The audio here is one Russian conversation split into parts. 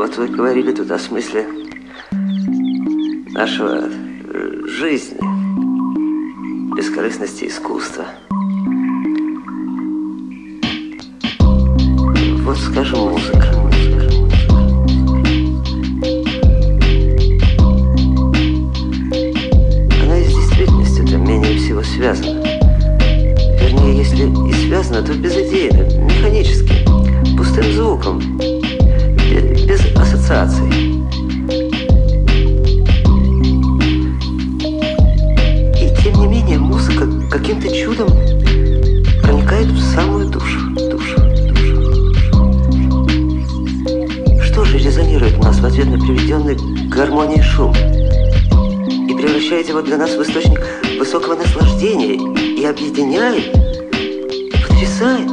Вот вы говорили тут о смысле нашего э, жизни, бескорыстности искусства. Вот скажем, музыка. Она с действительностью-то менее всего связана. Вернее, если и связана, то безыдейно, механически, пустым звуком, без, ассоциаций. И тем не менее, музыка каким-то чудом проникает в самую душу, душу, душу. Что же резонирует у нас в ответ на приведенный к гармонии шум? И превращает его для нас в источник высокого наслаждения и объединяет, и потрясает.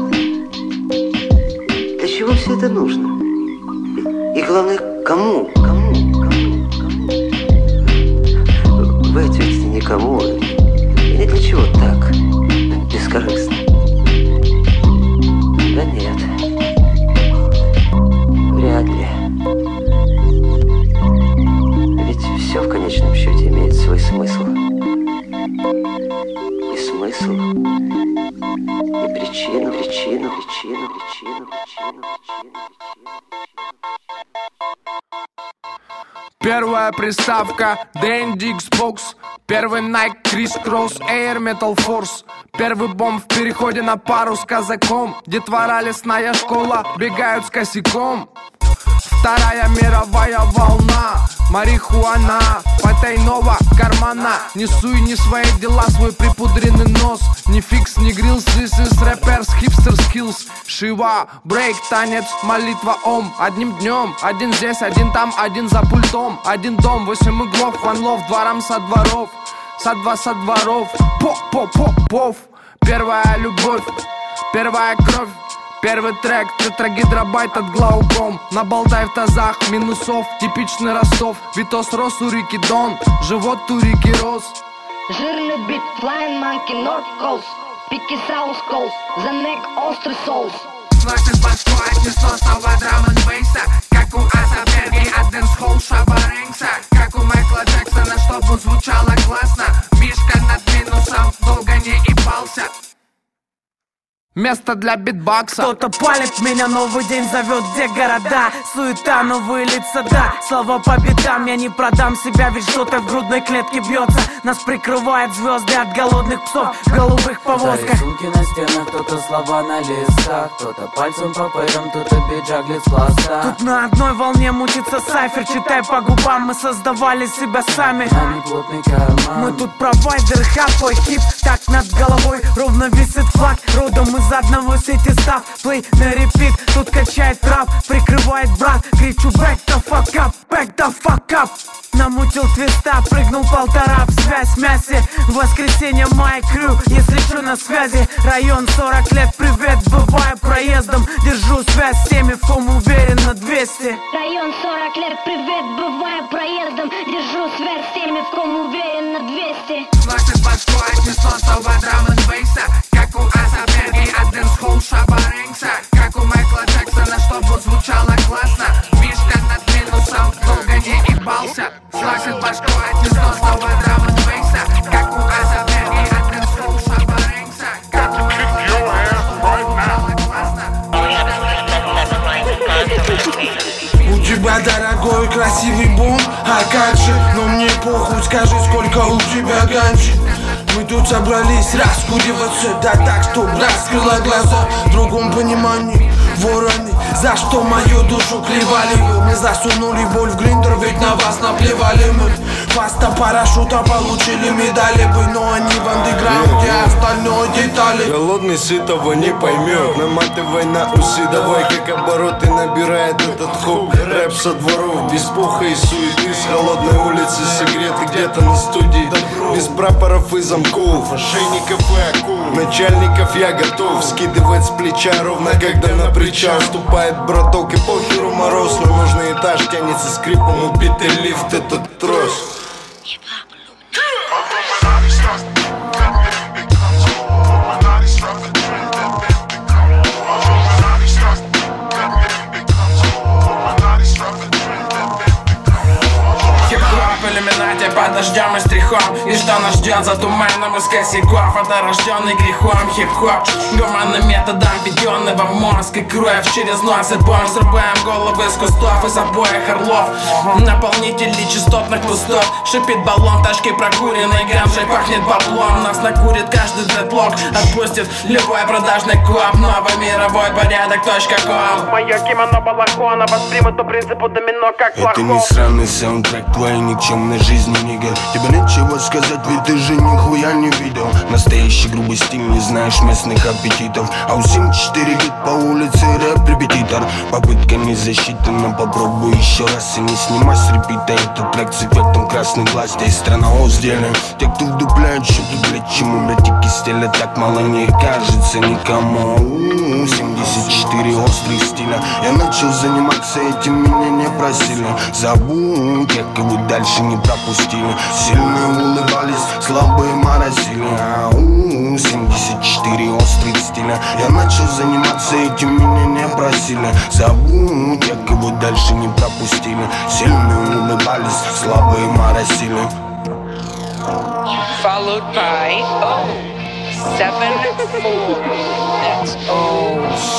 Для чего все это нужно? И, главное, кому? Кому? Кому? Кому? Вы ответите никому. И для чего так? Бескорыстно. Да нет. Вряд ли. Ведь все в конечном счете имеет свой смысл. И смысл, и причину, причину, причину, причину, причину, причину, Первая приставка Dandy Xbox. Первый Nike Chris Cross Air Metal Force. Первый бомб в переходе на пару с казаком. Детвора лесная школа бегают с косяком Вторая мировая волна. Марихуана Потайного кармана. Несу и не свои дела Свой припудренный нос. Не фикс, не грилс This is rappers, hipster skills. Шива, брейк, танец, молитва ом. Одним днем, один здесь, один там Один за пультом, один дом Восемь углов, love, дворам со дворов. Со два со дворов. Поп-поп-поп-пов Первая любовь, первая кровь Первый трек, тетрагидробайт от глауком. Набалтай в тазах, минусов, типичный Ростов. Витос рос у реки Дон, живот у реки рос. Жирный бит, flying monkey, North Coast Пики South Coast, the neck острый соус. Слышишь башку отнесло снова драм бейса Как у Аса Берги от дэнс-холл Шаба Рэнкса Как у Майкла Джексона, чтобы звучало классно Место для битбокса Кто-то палит меня, новый день зовет, где города? Суета, новые лица, да. Слова по битам, я не продам себя Ведь что-то в грудной клетке бьется. Нас прикрывают звезды от голодных псов В голубых Да, повозках рисунки на стенах, кто-то слова на листах. Кто-то пальцем по пэрам, кто-то биджак с класса Тут на одной волне мутится сайфер Читай по губам, мы создавали себя сами. А не плотный карман. Мы тут провайдер, хапой, хип Так над головой ровно висит флаг. Родом из одного сети став Плей на репит, тут качает трап Прикрывает брат, кричу back the fuck up Back the fuck up Намутил твиста, прыгнул полтора в связь. Мясе Воскресенье май крю, если что на связи. Район 40 лет, привет, бываю проездом. Держу связь с теми, в ком уверен на 200 Район 40 лет, привет, бываю проездом. Держу связь с теми, в ком уверен на 200 Слышишь башку отнесло снова драм н бейса Как у Аса Берги от дэнс-холл Шаба Рэнкса Как у Майкла Джексона, чтобы звучало классно Мишка над минусом долго не ебался Слышишь башку отнесло снова драм н бейса Как у Аса Берги от дэнс-холл Шаба Рэнкса Как у Майкла Джексона, чтобы звучало классно У тебя дорогой красивый бонг, а как же Но мне похуй, скажи, сколько у тебя ганджи тут собрались раскуриваться. Да так, чтоб раскрыла глаза В другом понимании. Вороны За что мою душу клевали? Вы Мы засунули боль в гриндер, ведь на вас наплевали мы. Паста парашюта получили медали бы Но они в андеграунде, а остальное детали. Голодный сытого не поймет Наматывай на усы, давай как обороты набирает этот хоп Рэп со дворов, без пуха и суеты С холодной улицы согреты где-то на студии. Без прапоров и замков, ошейников и акул. Начальников я готов скидывать с плеча Ровно когда на причал ступает браток И похеру мороз, но нужный этаж тянется скрипом Убитый лифт, этот трос. Illuminati дождем и стрихом. И что нас ждет за туманом? Из косяков Это рожденный грехом. Хип-хоп Гуманным методом введенного в мозг. И кровь через нос и бомб Срубаем головы с кустов из обоих орлов. Наполнители частотных пустот Шипит баллон, тачки прокуренной ганжей Пахнет баблом, нас накурит каждый дедлок Отпустит любой продажный коп Новый мировой порядок, точка ком. Мое кимоно балахона Воспримут по принципу домино, как Это не сраный саундтрек твоей никчемной жизни, нигер Тебе нечего сказать, ведь ты же нихуя не видел. Настоящий грубый стиль, не знаешь местных аппетитов. А у 7-4 бит по улице рэп-репетитор Попытка не засчитана, попробуй еще раз И не снимай с репита этот трек с эффектом красной власти И страна сделаем Те, кто вдупляют, что ты, блядь, чему, блядь, и стиля так мало не кажется никому. У-у-у, 74 острых стиля. Я начал заниматься этим, меня не просили. Забудь, тех, кого дальше не пропустили Сильные улыбались, слабые морозили Ау, 74 острых стиля Я начал заниматься этим, меня не просили. Забудь, тех, кого дальше не пропустили. Сильные улыбались, слабые морозили followed by oh, seven four. That's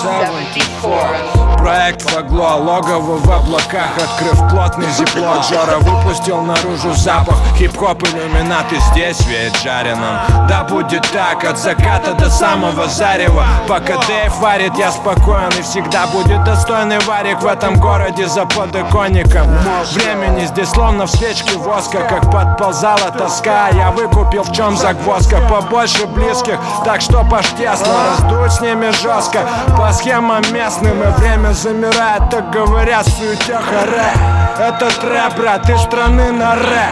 74. Проект Фагло, логово в облаках Открыв плотный зиплот Жора выпустил наружу запах Хип-хоп иллюминаты здесь веет жареным Да будет так от заката до самого зарева Пока Дэйв варит, я спокоен И всегда будет достойный варик В этом городе за подоконником Времени здесь словно в свечке воска Как подползала тоска Я выкупил в чем загвоздка Побольше близких, так что поштесно Раздуть с ними жестко По схемам местным и время замирает Так говорят в суете харе Это трэп, брат, из страны на ре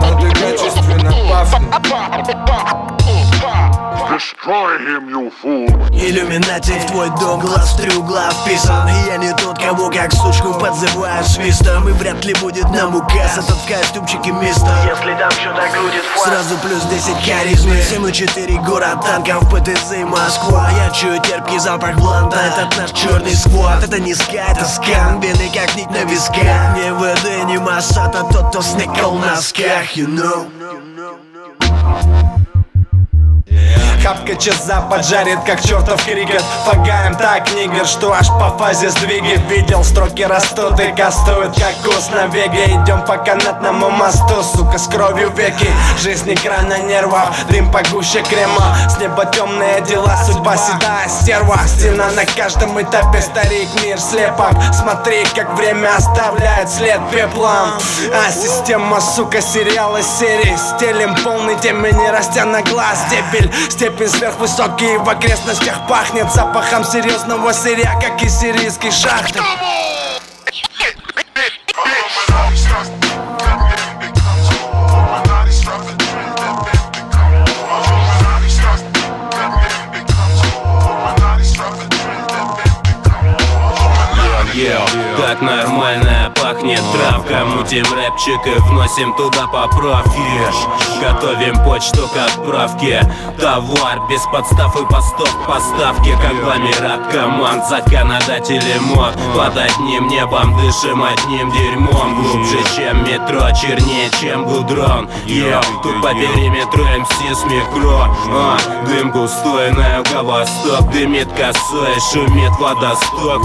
Надо качественно Destroy him, you fool! Иллюминати в твой дом, глаз три угла вписан Я не тот, кого как сучку подзываю свистом. И вряд ли будет нам указ этот в костюмчике место Если там что-то крутит Сразу плюс 10 харизмы. 7 и 4 город танков, ПТЗ и Москва. Я чую терпкий запах бланта, этот наш черный сквот. Это не ска, это скан, белый как нить на висках Не ВД, не Масад, а тот, кто сникал в носках, you know Хапка часа поджарит, как чертов крикет. Фагаем так, нигер, что аж по фазе сдвигает Видел, строки растут и кастуют, как кус на веге. Идем по канатному мосту, сука, с кровью веки. Жизнь экрана нервов, дым погуще крема. С неба темные дела, судьба седая стерва. Стена на каждом этапе, старик, мир слепок. Смотри, как время оставляет след пеплом. А система, сука, сериала серии. Стелим полный темени, растя на глаз. Степель, степень сверхвысокий В окрестностях пахнет запахом серьезного сырья Как из сирийской шахты так нормально пахнет травка Мутим рэпчик и вносим туда поправки. Готовим почту к отправке. Товар без подстав и постов поставки. Конгломерат команд, законодатели мод. Под одним небом дышим одним дерьмом. Глубже, чем метро, чернее, чем гудрон. Йо, тут по периметру МС с микро. А, Дым густой на юго-восток. Дымит косой, шумит водосток.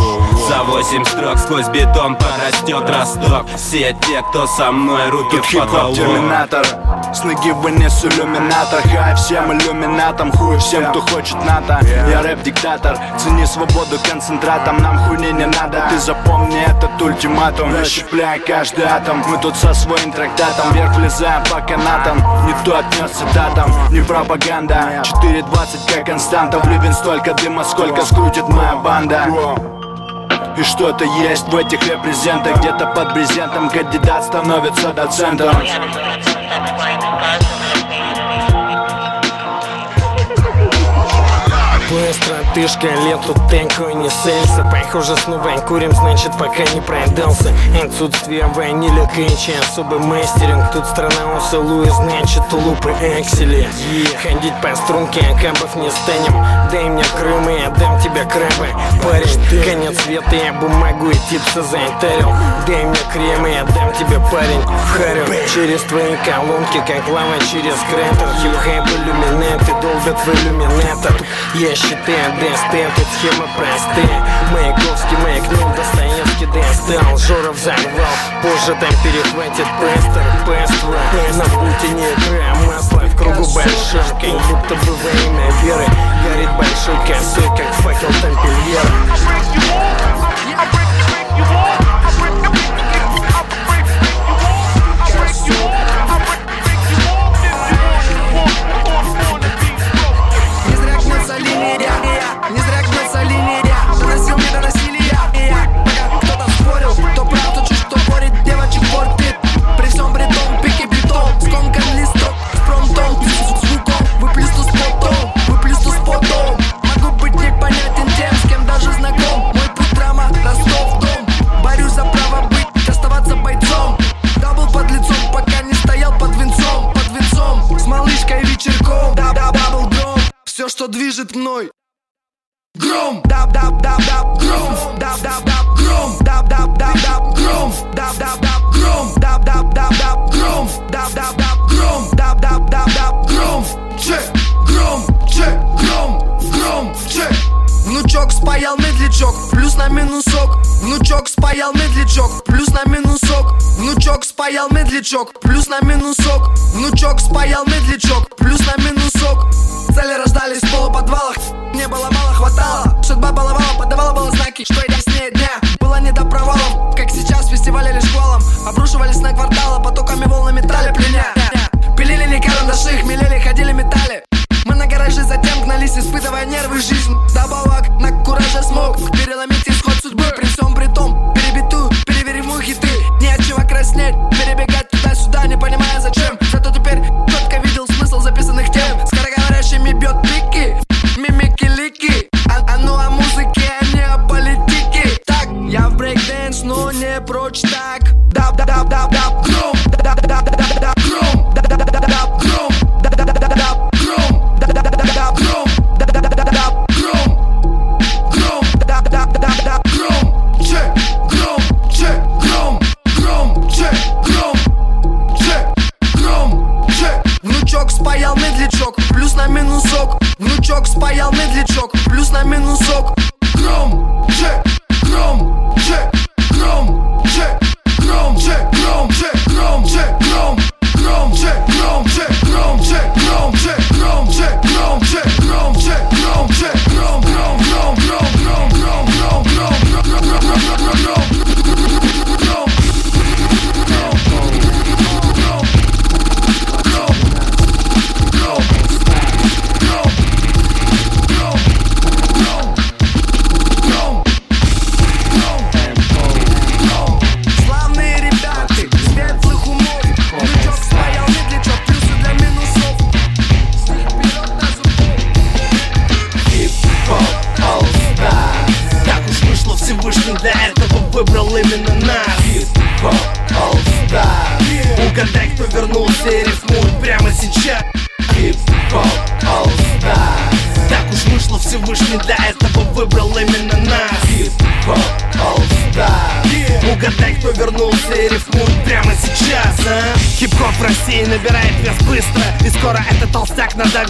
За восемь строк сквозь бетон порастет росток Все те, кто со мной, руки Тут в потолок терминатор. С ноги вынес иллюминатор Хай всем иллюминатам, хуй всем, кто хочет НАТО. Я рэп-диктатор, цени свободу концентратом. Нам хуйни не надо, ты запомни этот ультиматум. Расщепляя каждый атом, мы тут со своим трактатом. Вверх влезаем по канатам, не то отнес цитатам. Не пропаганда, 4.20 как константа. Влюбен столько дыма, сколько скрутит моя банда и что-то есть в этих репрезентах Где-то под брезентом. Кандидат становится доцентом Тишка, лету такой не селься. Похоже, снова курим, значит, пока не продался Отсутствие ванили, кэнчи, особый мастеринг. Тут страна усилуя, значит, лупы эксели yeah. Ходить по струнке, кабов не станем. Дай мне Крым, и я дам тебе крабы. Парень, yeah. конец света, я бумагу и типса заинтарил Дай мне крем, и я дам тебе парень харю Через твои колонки, как лава через кратер Хип-хэп иллюминаты долбят в иллюминатор. Я считаю дэнс-ты Схема просты, Маяковский, маякнул Достоевский дэнс-ты Алжуров взорвал, позже там перехватит Пестер, Пество На пути нет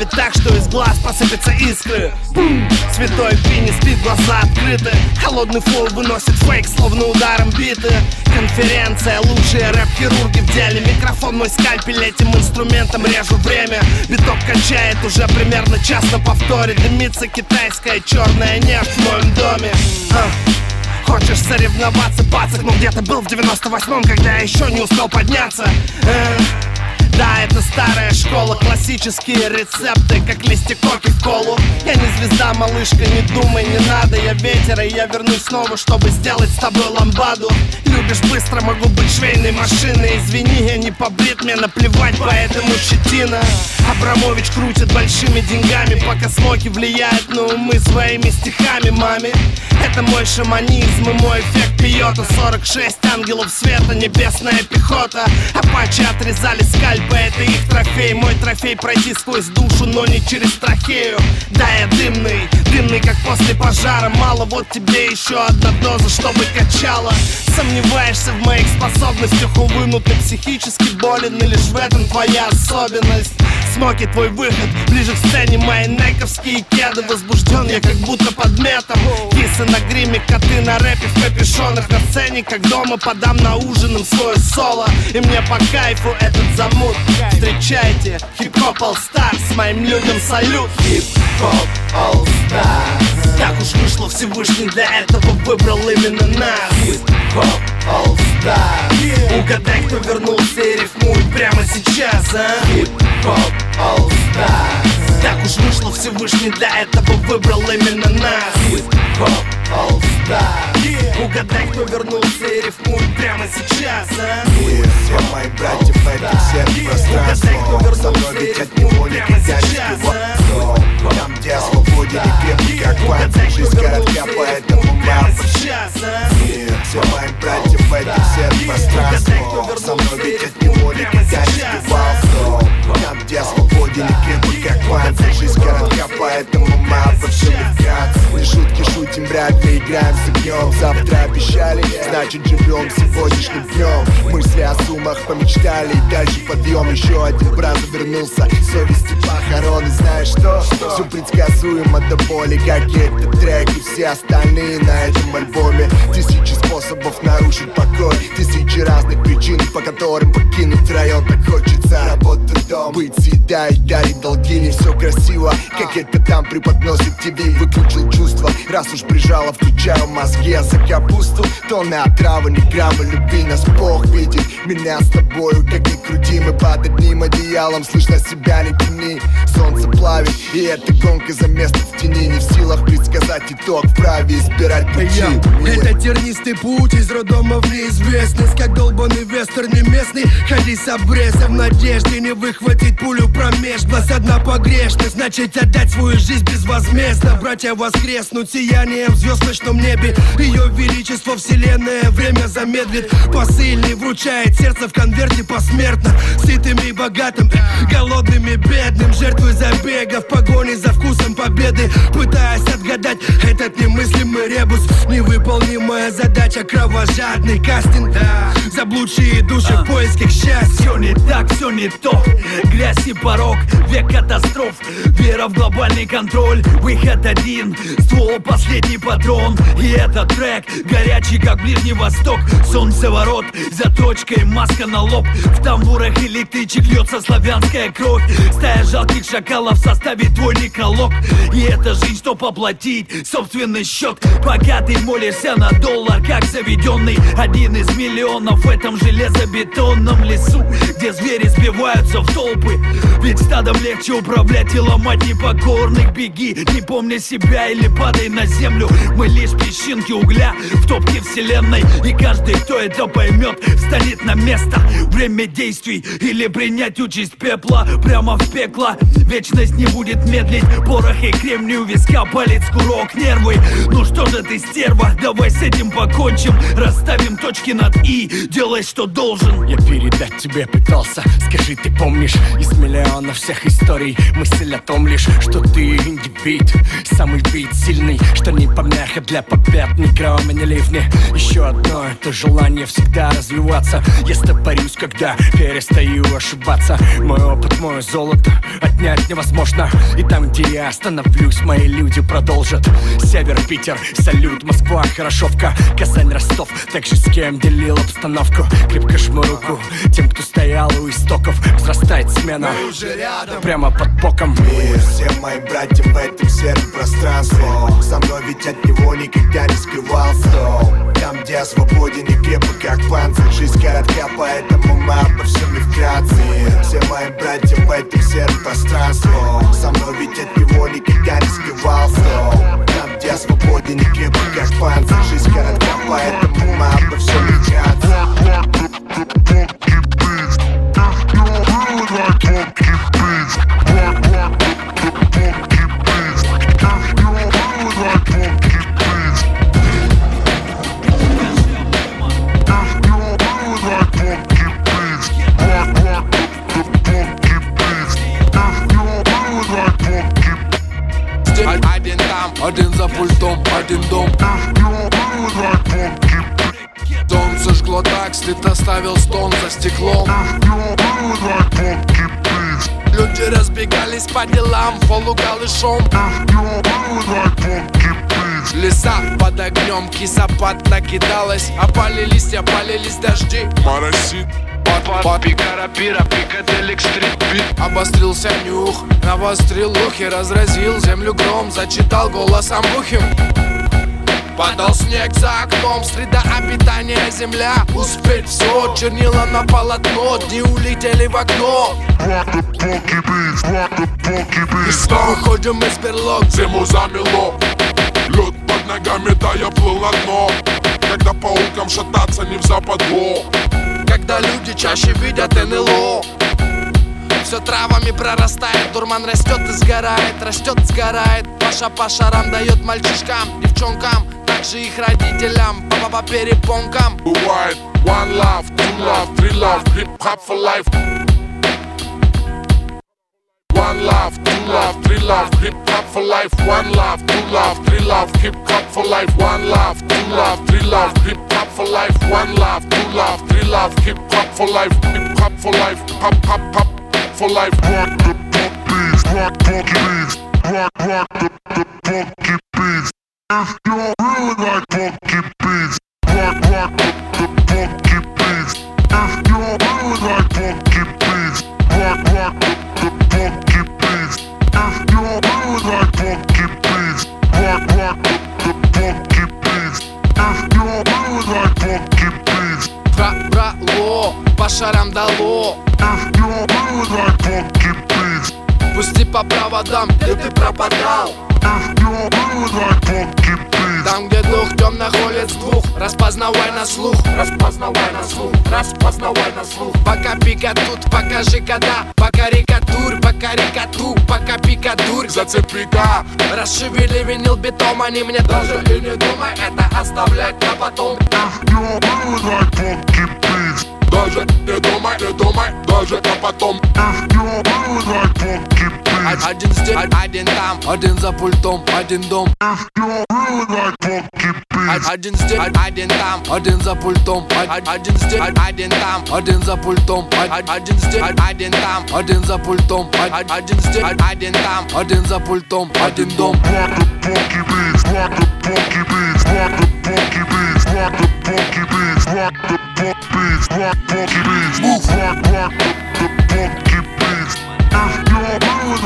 Добавит так, что из глаз посыпятся искры. Бум! Святой Пи не спит, глаза открыты. Холодный flow выносит фейк, словно ударом биты. Конференция, лучшие рэп-хирурги в деле. Микрофон мой скальпель, этим инструментом режу время. Биток качает уже примерно час на повторе. Дымится китайская черная нефть в моем доме. А. Хочешь соревноваться, пацак, но где-то был в 98-м, когда я еще не успел подняться. Э да, это старая школа, классические рецепты, как листья коки в колу. Я не звезда, малышка, не думай, не надо. Я ветер, и я вернусь снова, чтобы сделать с тобой ламбаду. Любишь быстро, могу быть швейной машиной. Извини, я не побрит, мне наплевать, поэтому щетина. Абрамович крутит большими деньгами Пока смоки влияют на умы своими стихами, маме. Это мой шаманизм и мой эффект пиота. 46 ангелов света, небесная пехота. Апачи отрезали скальп скальпы, это их трофей. Мой трофей пройти сквозь душу, но не через трахею. Да, я дымный, дымный как после пожара. Мало, вот тебе еще одна доза, чтобы качала. Сомневаешься в моих способностях, увы, ну ты психически болен И лишь в этом твоя особенность. Смоки твой выход, ближе к сцене. Мои нековские кеды Возбужден я как будто под метом. Кисы на гриме, коты на рэпе в капюшонах На сцене, как дома, подам на ужин им свое соло. И мне по кайфу этот замут Встречайте, хип-хоп All Stars, моим людям салют. Хип-хоп All Stars Так уж вышло, Всевышний для этого выбрал именно нас. Хип-хоп All Stars Угадай, кто вернулся и рифмует прямо сейчас, а? Хип-хоп All Stars Так уж вышло, Всевышний для этого выбрал именно нас. Хип-хоп All Stars Угадай, кто вернулся и рифмует прямо сейчас, а? Все мои братья в этом сером пространстве. Со мной ведь от него никогда не скрываться Там, где я и крепкий, как панцирь Жизнь коротка, поэтому мы Все мои братья в этом сером пространстве. Со мной ведь от него никогда не скрывался Там, где я свободен и крепкий, как панцирь. Жизнь коротка, поэтому мы обо всем Не шутки шутим, брат, мы играем с огнем. Завтра обещали, значит живем сегодняшним днем. Мысли о суммах помечтали и дальше подъем. Еще один брат вернулся, совести похорон. И знаешь что? Все предсказуемо до боли, как и этот трек И все остальные на этом альбоме. Тысячи способов нарушить покой Тысячи разных причин, по которым покинуть район. Так хочется работа, дом, быть всегда и дарить долги. Не все красиво, как это там преподносит тебе Выключил чувства, раз уж прижало, включаю мозги. А за капусту тонны отравы, ни грамма любви. Нас Бог видит, меня с тобою, как ни крути. Мы под одним одеялом, слышно себя не тяни Солнце плавит, и эта гонка за место в тени Не в силах предсказать итог, вправе избирать пути. Это тернистый путь из роддома в неизвестность Как долбанный вестерн не местный Ходи с обреза в надежде не выхватить пулю промеж. Глаз Одна погрешность, значит отдать свою жизнь безвозмездно. Братья воскреснут сиянием звезд в ночном небе. Ее величество вселенная время замедлит. Посыльный вручает сердце в конверте посмертно. Сытым и богатым, голодным и бедным. Жертвы забега в погоне за вкусом победы Пытаясь отгадать этот немыслимый ребус. Невыполнимая задача, кровожадный кастинг. Заблудшие души в поиске счастья. Все не так, все не то. Грязь и порог, век катастроф. Вера в глобальный контроль Выход один, ствол последний патрон. И этот трек горячий, как Ближний Восток. Солнцеворот, за точкой маска на лоб. В тамбурах электричек льется славянская кровь. Стая жалких шакалов в составе твой некролог И это жизнь, что поплатить собственный счет. Пока ты молишься на доллар, как заведенный Один из миллионов в этом железобетонном лесу Где звери сбиваются в толпы. Ведь стадом легче управлять и ломать непокорных. Беги, не помня себя или падай на землю. Мы лишь песчинки угля в топке вселенной. И каждый, кто это поймет, станет на место. Время действий или принять участь пепла Прямо в пекло. Вечность не будет медлить Порох и кремний у виска, палец, курок, нервы. Ну что же ты, стерва, давай с этим покончим. Расставим точки над «и», делай, что должен. Я передать тебе пытался, скажи, ты помнишь Из миллиона всех историй мысль о том лишь Что ты индивид, самый вид сильный Что не помеха для побед, ни грома, ни ливни Еще одно это желание всегда развиваться Я стопорюсь, когда перестаю ошибаться. Мой опыт, мое золото отнять невозможно. И там, где я остановлюсь, мои люди продолжат. Север, Питер, салют, Москва, Хорошовка Казань, Ростов, также с кем делил обстановку Крепко жму руку. Тем, кто стоял у истоков Взрастает смена. Прямо под боком. Мы все мои братья в этом сером пространстве. Со мной ведь от него никогда не скрывался. Там, где я свободен и крепок, как панцирь. Жизнь коротка, поэтому мы обо всем и вкратце Все мои братья Давай десерт пространство. Со мной ведь от него никогда не скрывался Там, где я свободен и крепок, как панцирь Жизнь коротка, поэтому мы обо всем летятся по делам, полуголышом Леса под огнем, кисопад накидалась Опали листья, полились дожди. Моросит. Пикара пира, пикаделик стрит бит Обострился нюх, навострил ухи Разразил землю гром, зачитал голосом бухим Падал снег за окном, среда обитания земля. Успеть все, чернила на полотно, дни улетели в окно. И снова ходим из берлог, Зиму замело Лед под ногами, да я плыл на дно. Когда по улкам шататься не в западло. Когда люди чаще видят НЛО. Все травами прорастает, дурман растет и сгорает, растет, сгорает. Паша по шарам дает мальчишкам, девчонкам, также их родителям, папа по перепонкам Бывает one love, two love, three love, hip-hop for life One love, two love, three love, hip hop for life. One love, two love, three love, hip hop for life. One love, two love, three love, hip hop for life. One love, two love, three love, hip hop for life. Hip hop for life, pop pop pop for life. Rock the beats, rock funky beats, rock rock the the funky beats. If you really like funky beats, rock rock the the funky beats. If you really like funky beats, rock rock the the funky beats. If you really like funky beats, rock rock the the funky beats. If you really like funky beats, Бра брало, по шарам дало if you really like funky beats, Пусти по проводам, где ты пропадал. Там, где дух темных улиц двух Распознавай на слух, распознавай на слух Распознавай на слух. Пока пика тут, покажи когда Пока карикатур, по карикату Пока пика дурь, Зацепи-ка, Расшевели винил битом Они мне даже и не думай Это оставлять на потом. if you Даже не думай, не думай, даже на потом. Один здесь, один там Один за пультом, один дом. Один здесь, один там Один за пультом, один здесь, один там Один за пультом, один здесь, один там Один за пультом, один здесь, один там Один за пультом, один дом Rock the funky beats, rock the funky beats, rock the funky beats, rock the rock the funk beats, rock funky beats, move, rock, rock the, the funky beats. If you really like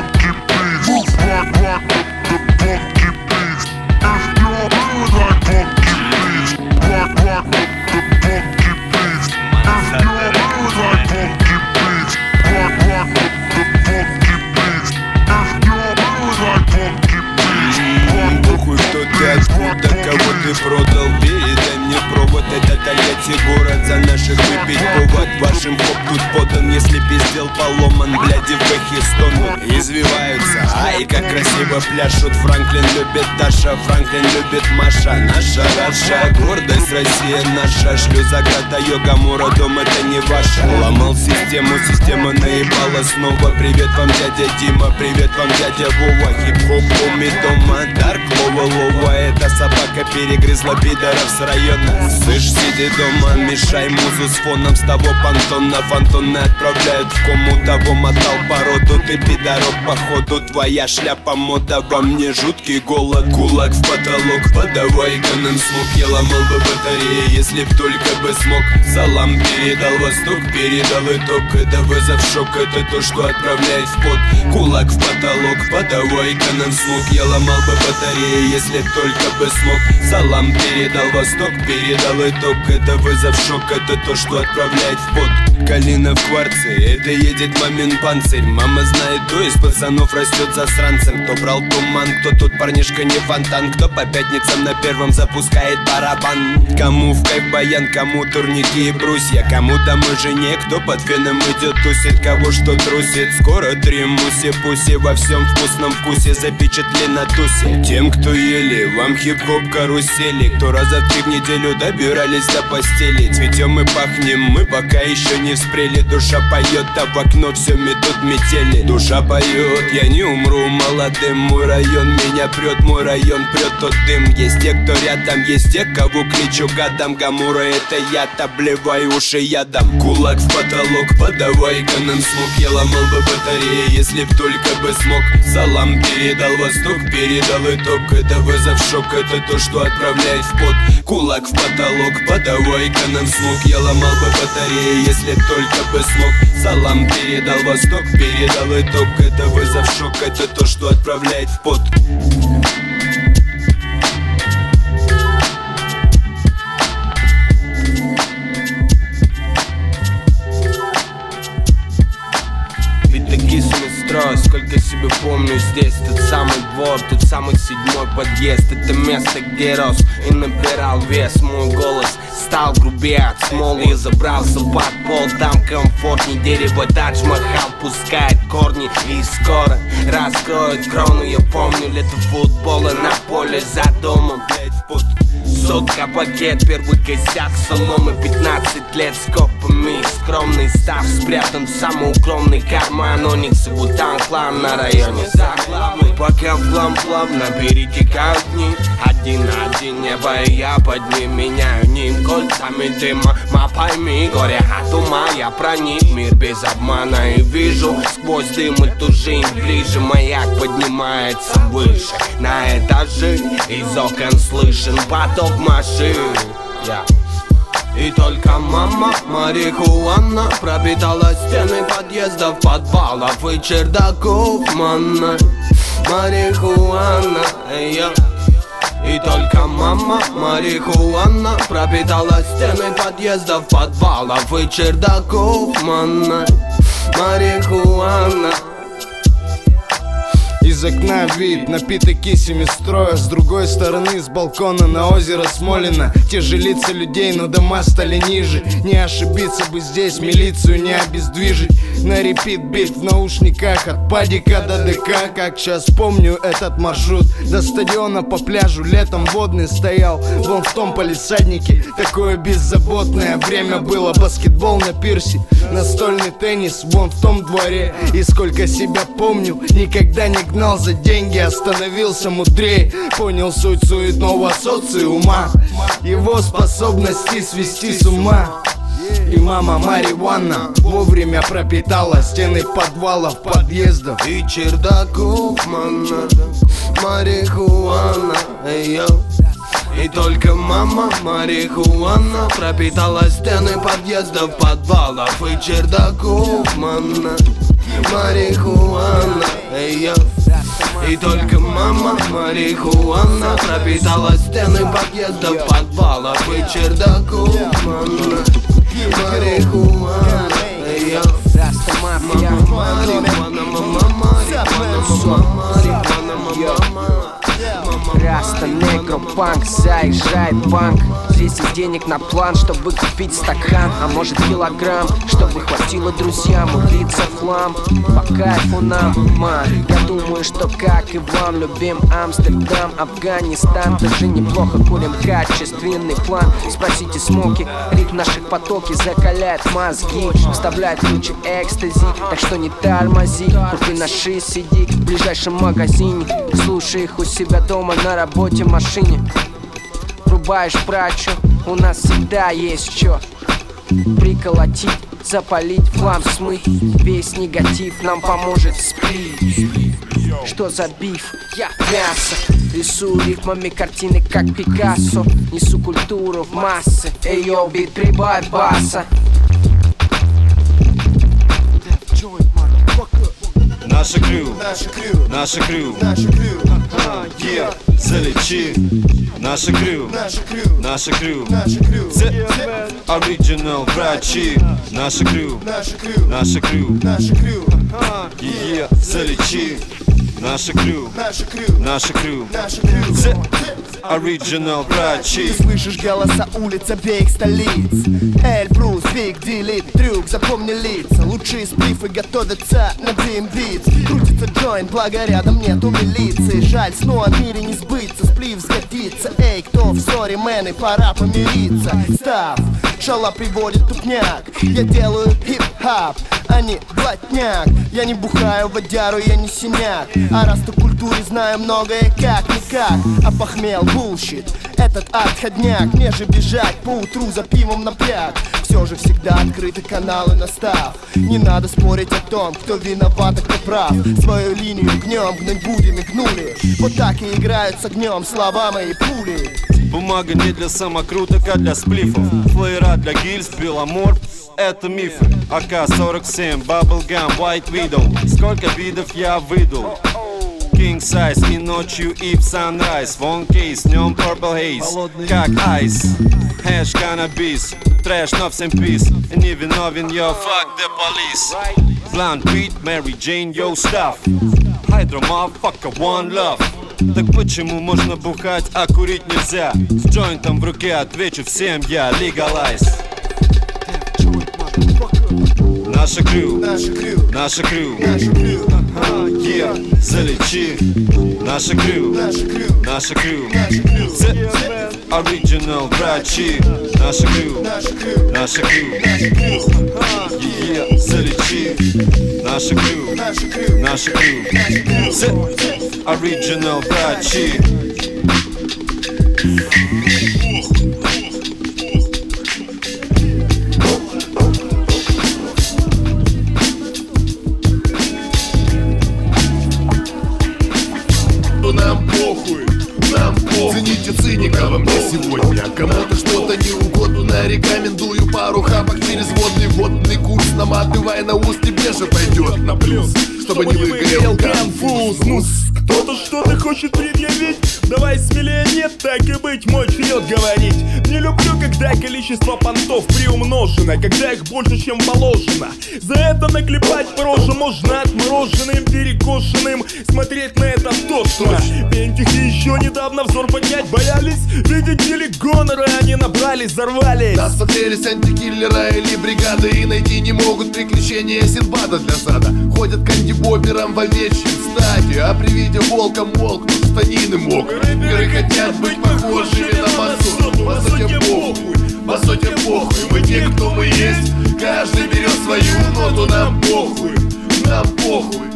funky beats, move, rock, rock the, the funky beats. If you really like funky beats, rock, rock the, the funky beats. If you really like funky beats, rock, rock the, the funky beats. If you really like funky beats, rock the Похуй, кто ты, откуда, кого ты продал Передай мне провод, это Тольятти город За наших выпить повод, вашим хоп тут подан Если пиздел поломан, бляди в эхе стонут Извиваются, ай, как красиво пляшут. Франклин любит Даша, Франклин любит Маша. Наша Раша, гордость Россия наша. Шлю заграда йога, Мура, дом это не ваша Ломал систему, система наебала. Снова Привет вам, дядя Дима, привет вам, дядя Вова. Хип-хоп, уми дома, дарк, лова, лова Эта собака перегрызла пидоров с района. Слышь, сиди дома, мешай музу с фоном С того понтона. Фантоны отправляют в кому Того мотал породу, ты пидорок походу Твоя шляпа мода, во мне жуткий голод Кулак в потолок, подавай ганным слуг Я ломал бы батареи, если б только бы смог Салам передал восток, передал итог. Это вызов шок, это то, что отправляет в пот. Кулак в потолок, подавай ганным слуг Я ломал бы батареи, если б только бы смог Салам передал восток, передал итог Это вызов шок, это то, что отправляет в пот Калина в кварце, это едет мамин панцирь. Мама знает, то из пацанов растет засранцем Кто брал туман, кто тут парнишка не фонтан. Кто по пятницам на первом запускает барабан. Кому в кайф баян, кому турники и брусья. Кому домой жене, кто под феном идет тусит. Кого что трусит, скоро три муси Пуси во всем вкусном вкусе запечатли на тусе. Тем, кто ели, вам хип-хоп карусели. Кто раза в три в неделю добирались до постели. Цветем и пахнем, мы пока еще не не спрели Душа поет, а в окно все метут метели. Душа поет, я не умру молодым. Мой район меня прет, мой район прет тот дым. Есть те, кто рядом, есть те, кого кличу гадом. Гамура это я, обливай уши ядом. Кулак в потолок, подавай-ка нам смог Я ломал бы батареи, если б только бы смог. Салам передал восток, передал итог. Это вызов шок, это то, что отправляет в пот. Кулак в потолок, подавай-ка нам смог Я ломал бы батареи, если только бы смог. Салам передал восток, передал итог Это вызов шок, это то, что отправляет в пот. Строю, сколько себе помню здесь Тот самый двор, тот самый седьмой подъезд. Это место, где рос и набирал вес Мой голос стал грубее от смолы И забрался под пол, там комфортней Дерево Тадж-Махал пускает корни И скоро раскроет крону. Я помню лето футбола на поле за домом Сотка пакет, первый косяк соломы 15 лет с копами Скромный став спрятан в самый укромный карман. Оникс и Бутан клан на районе заглавный Пока в план плавно перетекают дни Один на один небо и я под ним Меняю ним кольцами. Дыма Ма пойми, горе от ума Я проник мир без обмана И вижу сквозь дым эту жизнь ближе. Маяк поднимается выше На этаже из окон слышен поток машин. Yeah. И только мама марихуана пропитала стены подъездов, подвалов и чердаков манна Марихуана, yeah. И только мама марихуана пропитала стены подъездов, подвалов и чердаков манна Марихуана из окна вид, напиток кисями строя. С другой стороны, с балкона на озеро Смолина лица людей, но дома стали ниже. Не ошибиться бы здесь, милицию не обездвижить. На репит бит в наушниках От падика до ДК. Как сейчас помню этот маршрут. До стадиона по пляжу летом водный стоял. Вон в том полисаднике Такое беззаботное время было. Баскетбол на пирсе, настольный теннис Вон в том дворе. И сколько себя помню, никогда не гнал за деньги, остановился мудрее Понял суть суетного социума Его способности свести с ума. И мама Мариванна вовремя пропитала стены подвалов, подъездов. И чердаков, манна, марихуана, эй, и только мама марихуана пропитала стены подъездов, подвалов. И чердаков, манна, марихуана, эй, и только мама марихуана пропитала стены подъездов, подвалов и чердаков, мама, марихуана, эй, Мама, марихуана, мама, марихуана, мама, марихуана, мама, Раста, негро, панк, заезжает банк Здесь есть денег на план, чтобы купить стакан. А может килограмм, чтобы хватило друзьям Убиться в хлам, по кайфу нам, man Я думаю, что как и вам Любим Амстердам, Афганистан. Даже неплохо курим качественный план. Спросите Смоки, ритм наших потоки Закаляет мозги, вставляет ключи экстази Так что не тормози, купи на ши, сиди В ближайшем магазине, слушай их у себя дома на работе, машине. Врубаешь прачу, у нас всегда есть что Приколотить, запалить, флам смыть Весь негатив нам поможет сплит Что за биф? Я мясо. Рисую рифмами картины, как Пикассо. Несу культуру в массы. Эй, йо, бит, прибавь баса Наша крю, наша крю, yeah, залечи. Наша крю, наша крю, оригинал врачи. Наша крю, наша крю, yeah, залечи. Наша крю, наша крю, наша crew, Original врачи Ты слышишь голоса улиц обеих столиц. Эль, Брус, Биг, Дилит, Трюк, запомни лица. Лучшие сплифы готовятся на Dream Beats. Крутится джойнт, благо рядом нету милиции. Жаль, снова в мире не сбыться, сплиф сгодится. Эй, кто в ссоре, мэны, пора помириться. Stuff, шала приводит тупняк. Я делаю хип-хоп, а не блатняк. Я не бухаю водяру, я не синяк. А раз ты культуре знаю многое как-никак. А похмел bullshit, этот отходняк. Мне же бежать по утру за пивом напряг. Все же всегда открыты каналы на stuff Не надо спорить о том, кто виноват, а кто прав. Свою линию гнем, гнуть будем и гнули. Вот так и играют с огнем слова мои пули. Бумага не для самокруток, а для сплифов. Флаера для гильз, беломор это мифы АК-47, Bubblegum, White Widow. Сколько видов я выдал King size и ночью и в sunrise. Вон кейс, днем purple haze. Как ice Hash, cannabis Trash, но всем peace. Не виновен, yo, fuck the police. Blunt beat, Mary Jane, yo, stuff. Hydro, motherfucker, one love. Так почему можно бухать, а курить нельзя? С джойнтом в руке отвечу всем я Legalize Наша крю, наша крю, наша крю, наша крю, yeah, залечи Наша крю, наша крю, наша крю, Original врачи Наша крю, наша крю, наша крю, yeah, залечи Наша крю, наша крю, наша крю, Original врачи хочет предъявить. Давай смелее нет, так и быть, мой черед говорить. Не люблю, когда количество понтов приумножено Когда их больше, чем положено. За это наклепать рожу можно отмороженным, перекошенным Смотреть на это тошно Пентихи еще недавно взор поднять боялись. Видеть или гонора они набрались, взорвались Насмотрелись антикиллера или бригады. И найти не могут приключения Синбада для зада Ходят кандибобером в овечьем стаде. А при виде волка молкнут штанины мокрые Рэперы хотят быть похожими на массу По сути похуй, по сути похуй. Мы те, кто мы есть. Каждый берет свою ноту Нам похуй, нам похуй.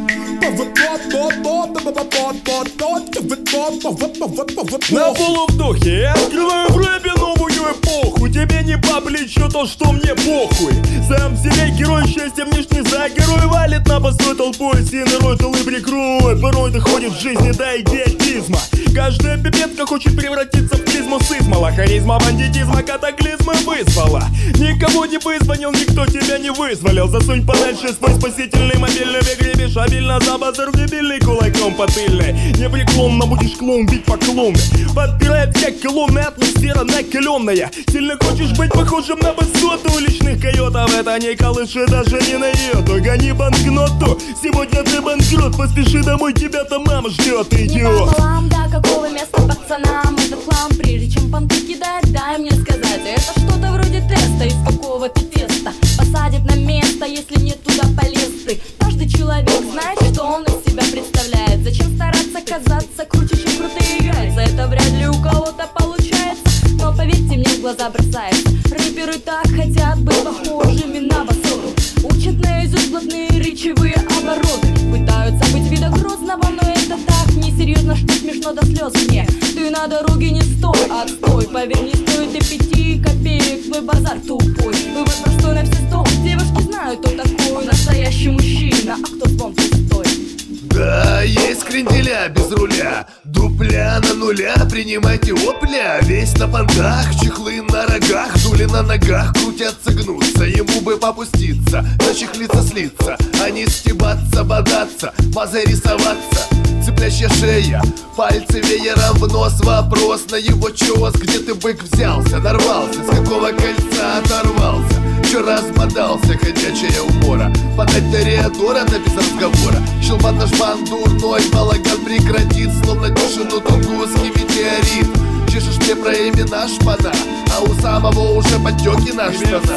На полувдохе я открываю в рэпе новую эпоху Тебе не по плечу то, что мне похуй. Сам себе герой счастья внешне за. Герой Валит на постой толпой сильный рой тылы прикрой Порой доходит в жизни до идиотизма Каждая пипетка хочет превратиться в клизму сызмала. Харизма бандитизма катаклизмы вызвала. Никого не вызвонил, никто тебя не вызволил. Засунь подальше свой спасительный мобильный в игре Бешабельно за базар в дебильный кулаком потыльный Непреклонно будешь клоун бить по клоуне Подпирает как колонны атмосфера накаленная. Сильно хочешь быть похожим на высоту уличных койотов? Это не колыши даже не на йоту. Гони банкноту, сегодня ты банкрот. Поспеши домой, тебя там мама ждет, идиот. Пополам, до какого места пацанам этот хлам Прежде чем понты кидать, дай мне сказать Это что-то вроде теста, из какого ты теста. Посадит на место, если нет туда полез ты. Каждый человек знает, что он из себя представляет. Зачем стараться казаться круче, чем крутые яйца? Это вряд ли у кого-то получается. Но поверьте мне, в глаза бросается. Рэперы так хотят быть похожими на басуру Учат наизусть блатные речевые обороты Пытаются быть вида грозного, но это так несерьезно, что смешно до слез мне Ты на дороге не стой, отстой. Поверь, не стоит и пяти копеек. Твой базар тупой Вывод простой на все сто. Девушки знают, кто такой настоящий мужчина А кто звон пустой Да, есть кренделя без руля. Дупля на нуля, принимайте опля. Весь на понтах, чехлы на рогах. Дули на ногах, крутятся, гнутся. Ему бы попуститься, зачехлиться, слиться. А не стебаться, бодаться, мазой рисоваться. Цеплящая шея, пальцы веером в нос. Вопрос на его чес, где ты бык взялся Нарвался, с какого кольца оторвался Че раз бодался, ходячая умора. Подать Тореадора, да без разговора. Щелбан наш бан дурной, балаган прекратит Словно тишину тунгусский метеорит про имена шпана? А у самого уже подтеки на штана.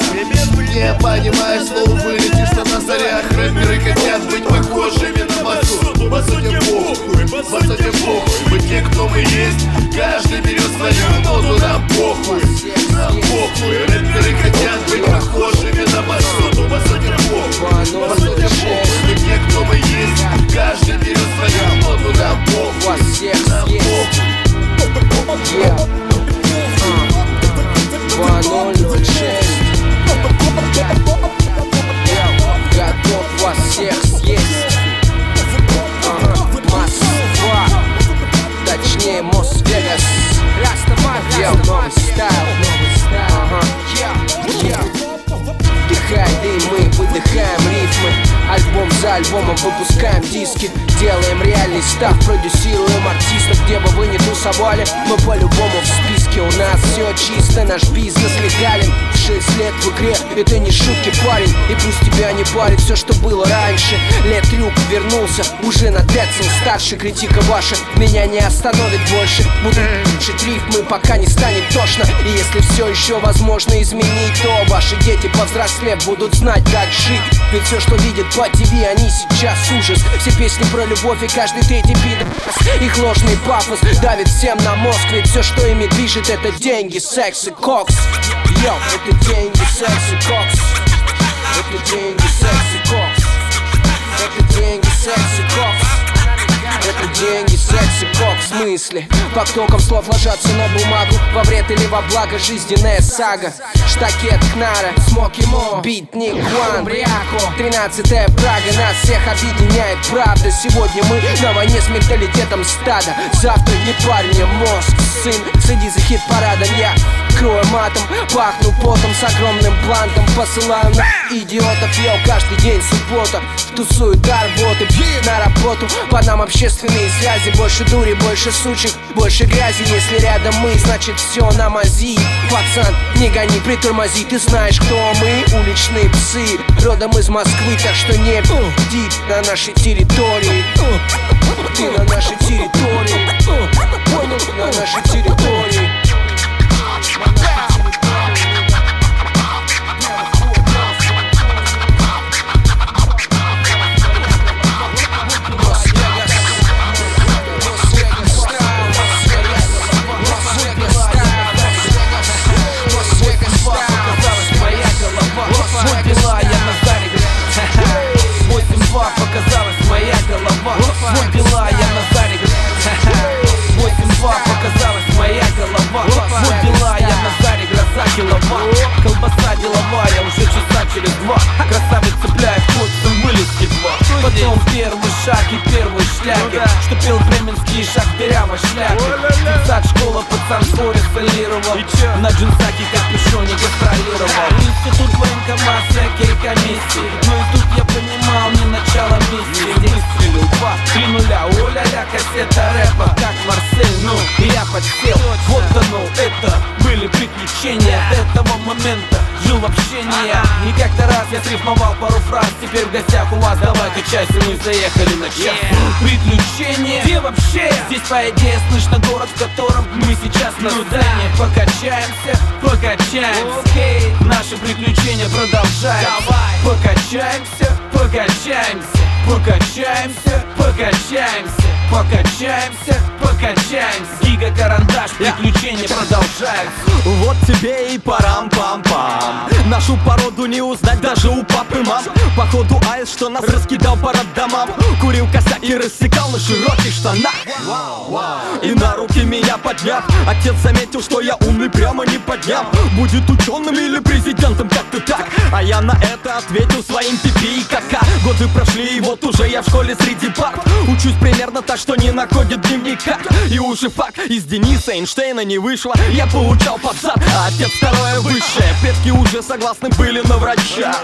Не понимаешь слов, вылетишь что на зарях Рэперы хотят быть похожими на басу По сути похуй, по сути похуй. Мы те, кто мы есть Каждый берет свою ноду, нам похуй Нам похуй. Рэперы хотят быть похожими на басу По сути похуй, по сути похуй. Мы те, кто мы есть Каждый берет свою ноду, нам похуй Нам похуй готов вас всех съесть Москва Точнее Мос-Вегас новый стайл Ага, Вдыхаем дым, выдыхаем рифмы. Альбом за альбомом выпускаем диски Делаем реальный став, продюсируем артистов Где бы вы ни тусовали, мы по-любому в списке. У нас все чисто, наш бизнес легален. Шесть лет в игре, это не шутки, парень. И пусть тебя не парит все, что было раньше. Лет трюк вернулся, уже на Децл Старше. Критика ваша, меня не остановит больше. Буду шить рифмы, пока не станет тошно. И если все еще возможно изменить То ваши дети, повзрослев, будут знать, как жить. Ведь все, что видят по ТВ, они сейчас ужас. Все песни про любовь и каждый третий пидор Их ложный пафос давит всем на мозг. Ведь все, что ими движет, это деньги, секс и кокс. Йо, это деньги, секс и кокс. Это деньги, секс и кокс. Это деньги, секс и кокс это деньги, секс и кокс, в смысле? Потоком слов ложатся на бумагу Во вред или во благо жизненная сага. Штакет Кнара, Смоки Мо Битник Ван, Бриако Тринадцатая Прага Нас всех объединяет правда? Сегодня мы на войне с менталитетом стада. Завтра не парня мозг Сын, следи за хит-парадом. Я крою матом, пахну потом С огромным плантом посылаю на идиотов Йо, каждый день суббота. Тусуют до работы, на работу. По нам общественные связи. Больше дури, больше сучек, больше грязи. Если рядом мы, значит все на мази. Пацан, не гони, притормози. Ты знаешь, кто мы, уличные псы. Родом из Москвы, так что не пиздит на нашей территории. Ты на нашей территории на нашей территории мы заехали на час. Приключения, где вообще? Здесь по идее слышно город, в котором мы сейчас на сцене. Покачаемся, покачаемся. Наши приключения продолжаем Покачаемся, покачаемся. Покачаемся, покачаемся Покачаемся, покачаемся. Гига карандаш, приключения продолжаются. Вот тебе и парам-пам-пам. Нашу породу не узнать даже у папы мам. Походу айс, что нас раскидал по роддомам. Курил косяк и рассекал на широких штанах. И на руки меня подняв. Отец заметил, что я умный прямо не подняв. Будет ученым или президентом, как-то так. А я на это ответил своим пипи и кака Годы прошли и вот уже я в школе среди парт Учусь примерно так, что не находит в дневниках И уже факт из Дениса Эйнштейна не вышло. Я получал под зад, а отец второе высшее. Предки уже согласны были на врача.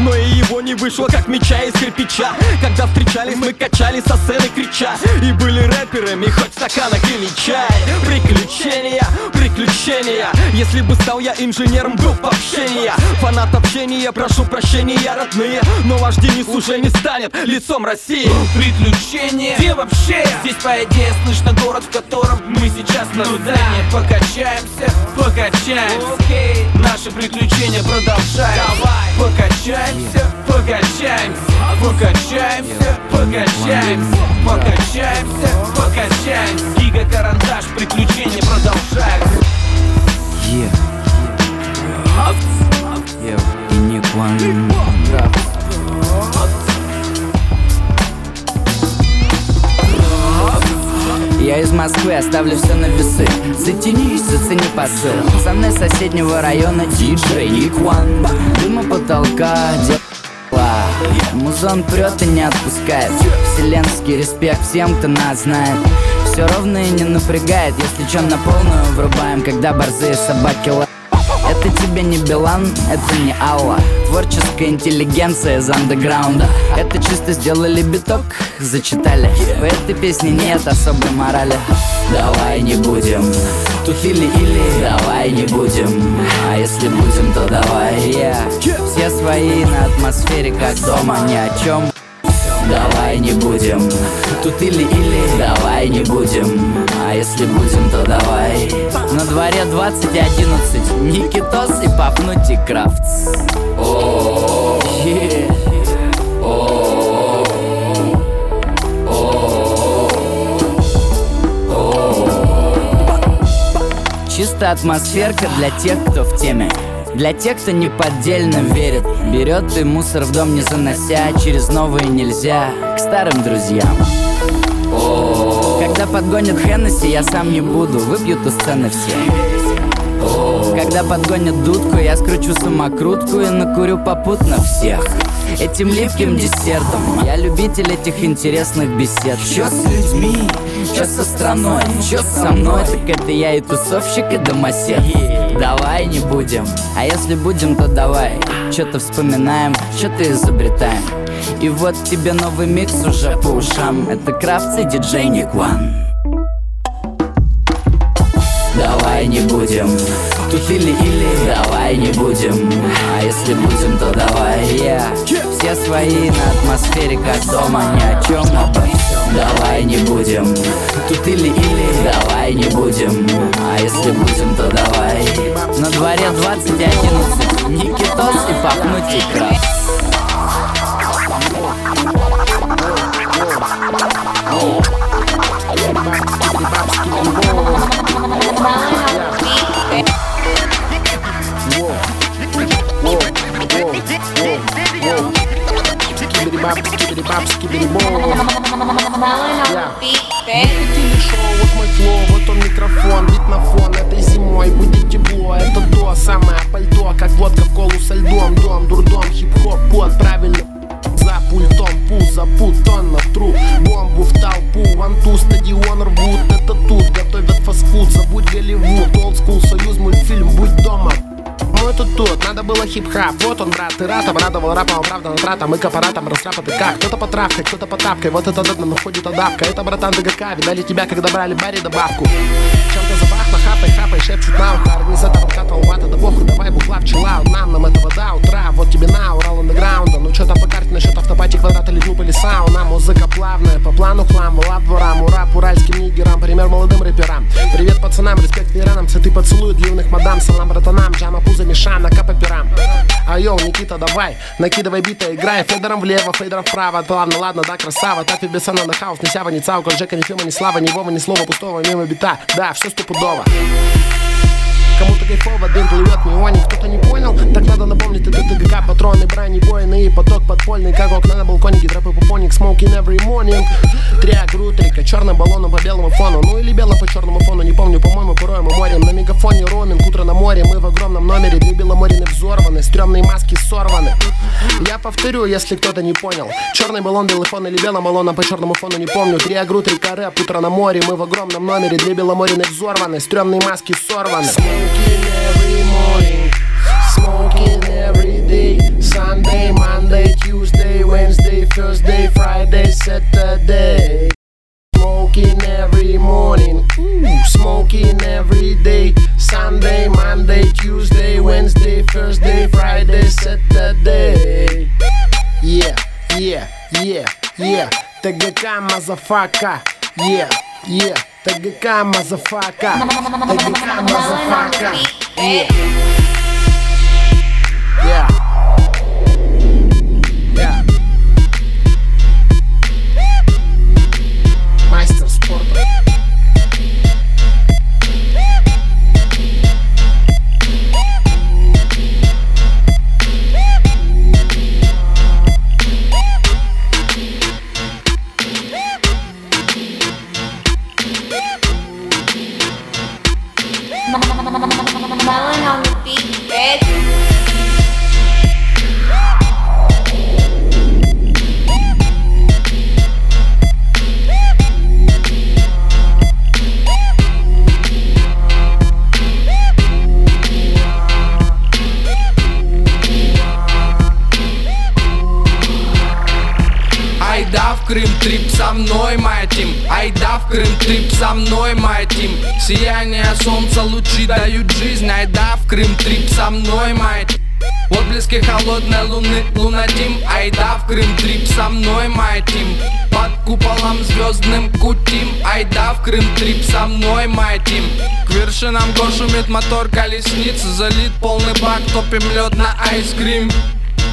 Но и его не вышло, как меча из кирпича. Когда встречались, мы качали со сцены крича. И были рэперами, хоть в стаканах или чай. Приключения, приключения. Если бы стал я инженером, был бы общения. Фанат общения, прошу прощения, родные. Но ваш Денис уже не станет лицом России. Приключения, где вообще? Здесь по идее слышно город, в котором мы сейчас на сцене. Покачаемся, покачаемся. Наши приключения продолжаем Покачаемся, покачаемся. Покачаемся, покачаемся. Покачаемся, покачаемся. Гига карандаш, приключения продолжаются. Yeah. Yeah, unique one. Я из Москвы, оставлю все на весы. Затянись, зацени посыл. Пацаны соседнего района, диджей Ник One Дыма потолка, дела. Музон прет и не отпускает. Вселенский респект всем, кто нас знает. Все ровно и не напрягает. Если чё на полную врубаем Когда борзые собаки лают это тебе не Билан, это не Алла. Творческая интеллигенция из андеграунда. Это чисто сделали биток, зачитали. В этой песне нет особой морали. Давай не будем Тут или-или, давай не будем. А если будем, то давай yeah. Все свои на атмосфере, как дома, ни о чем Давай не будем. Тут или-или, давай не будем. А если будем, то давай. На дворе 20 и 11 Никитос и Папнуть и Крафтс Чисто атмосферка для тех, кто в теме для тех, кто неподдельно верит Берет и мусор в дом не занося Через новые нельзя. К старым друзьям. Когда подгонят Хеннесси, я сам не буду. Выпьют у сцены все. Когда подгонят дудку, я скручу самокрутку И накурю попутно всех. Этим липким десертом Я любитель этих интересных бесед. Чё с людьми? Чё со страной? Чё со мной? Так это я и тусовщик, и домосед Давай не будем. А если будем, то давай. Чё-то вспоминаем, что-то изобретаем. И вот тебе новый микс уже по ушам. Это Крафтс и диджей Ник One Давай не будем. Тут или-или, давай не будем. А если будем, то давай. Я. Все свои на атмосфере, как дома Ни о чем обо всем Давай не будем Тут или-или, давай не будем А если будем, то давай. На дворе 2011 Никитос и пахнуть и крас Вот мой флоу, вот он микрофон, бит на фон Этой зимой будет тепло, это то самое пальто Как водка в колу со льдом, дом, дурдом, хип-хоп, под правильно. За пультом, пул запутан на тру. Бомбу в толпу, ванту, стадион рвут. Это тут готовят фастфуд, забудь Голливуд. Олдскул, союз, мультфильм, будь дома ну это тут, надо было хип-хап. Вот он, брат, ты рад, обрадовал рапом, правда, натратом И к аппаратам растрапа как? Кто-то по травкой, кто-то по тапкой. Вот это дадно находит адапка Это, братан, ДГК, видали тебя, когда брали Барри добавку Чем-то запахло, хапай, хапай, шепчут на ухо. Организатор вкатывал вата, да похуй, давай бухла, пчела Нам, нам этого до утра, вот тебе на, Урал андеграунда. Ну что там по карте насчет автопати, квадрата, или клуб, или сауна? Музыка плавная, по плану хлам, вала дворам Урап, уральским нигерам, пример молодым рэперам пацанам, респект ветеранам, цветы поцелуют длинных мадам. Салам братанам, джама пузо мешана, капа перам А Никита, давай, накидывай бита, играй. Фейдером влево, фейдером вправо, ладно, ладно, да, красава. Так без на хаус, ни сява, ни цаука, Жека, ни Фима, ни Слава, ни Вова, ни слова пустого, мимо бита. Да, все стопудово Кому-то кайфово, дым плывет мионик Кто-то не понял, так надо напомнить Это ТГК, патроны, брони, бойны И поток подпольный, как окна на балконе Гидропы пупоник, smoking every morning. Триак, рутрика, черным баллоном по белому фону. Ну или белым по черному фону, не помню, по-моему, порой мы морем. На мегафоне роуминг, утро на море Мы в огромном номере, две беломорины взорваны Стремные маски сорваны. Я повторю, если кто-то не понял. Черный баллон, белый фон или белым баллоном по черному фону, не помню. Триак, рутрика, рэп, утро на море Мы в огромном номере, две беломорины взорваны Стремные маски сорваны Smoking every morning, smoking every day. Sunday, Monday, Tuesday, Wednesday, Thursday, Friday, Saturday. Smoking every morning, ooh, smoking every day. Sunday, Monday, Tuesday, Wednesday, Thursday, Friday, Saturday. Yeah, yeah, yeah, yeah. ТГК, мазафака, yeah. Yeah, ТГК, мазафака ТГК, мазафака Yeah Yeah. Yeah топим лед на ice cream.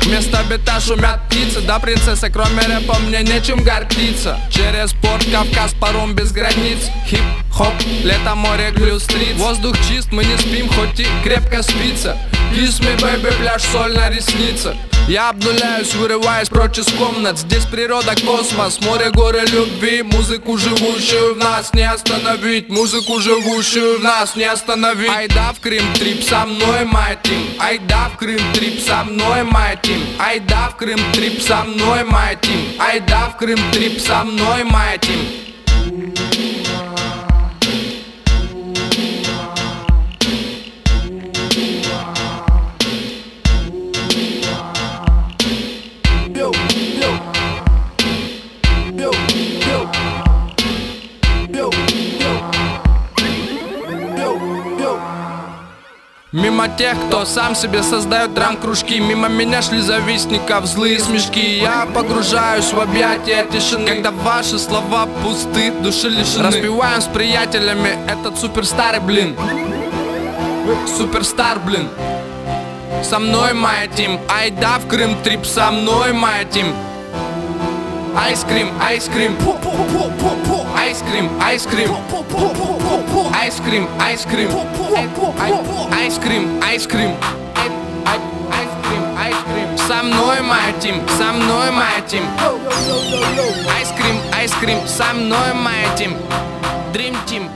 Вместо бита шумят птицы Да, принцесса, кроме рэпа мне нечем гордиться. Через порт Кавказ паром без границ. Хип-хоп, лето, море, глю-стрит Воздух чист, мы не спим, хоть и крепко спится. Kiss me, baby, пляж, соль на ресницах я обнуляюсь, вырываясь прочь из комнат. Здесь природа, космос, море, горы любви. Музыку, живущую в нас, не остановить. Музыку, живущую в нас, не остановить. Айда в Крым, trip со мной, моя team Айда в Крым, trip со мной, моя team Айда в Крым, trip со мной, моя team Айда в Крым, trip со мной, моя team Мимо тех, кто сам себе создает драм-кружки. Мимо меня шли завистников злые смешки. Я погружаюсь в объятия тишины. Когда ваши слова пусты, души лишены. Распеваем с приятелями. Этот суперстарый блин. Суперстар, блин. Со мной моя тим. Айда в Крым, трип со мной моя тим Айскрим, айскрим. Айскрим, айскрим. Айскрим, айскрим. Айскрим, айскрим. Айскрим, айскрим. Со мной моя тим, со мной моя тим Айскрим, айскрим. Со мной моя тим Dream Team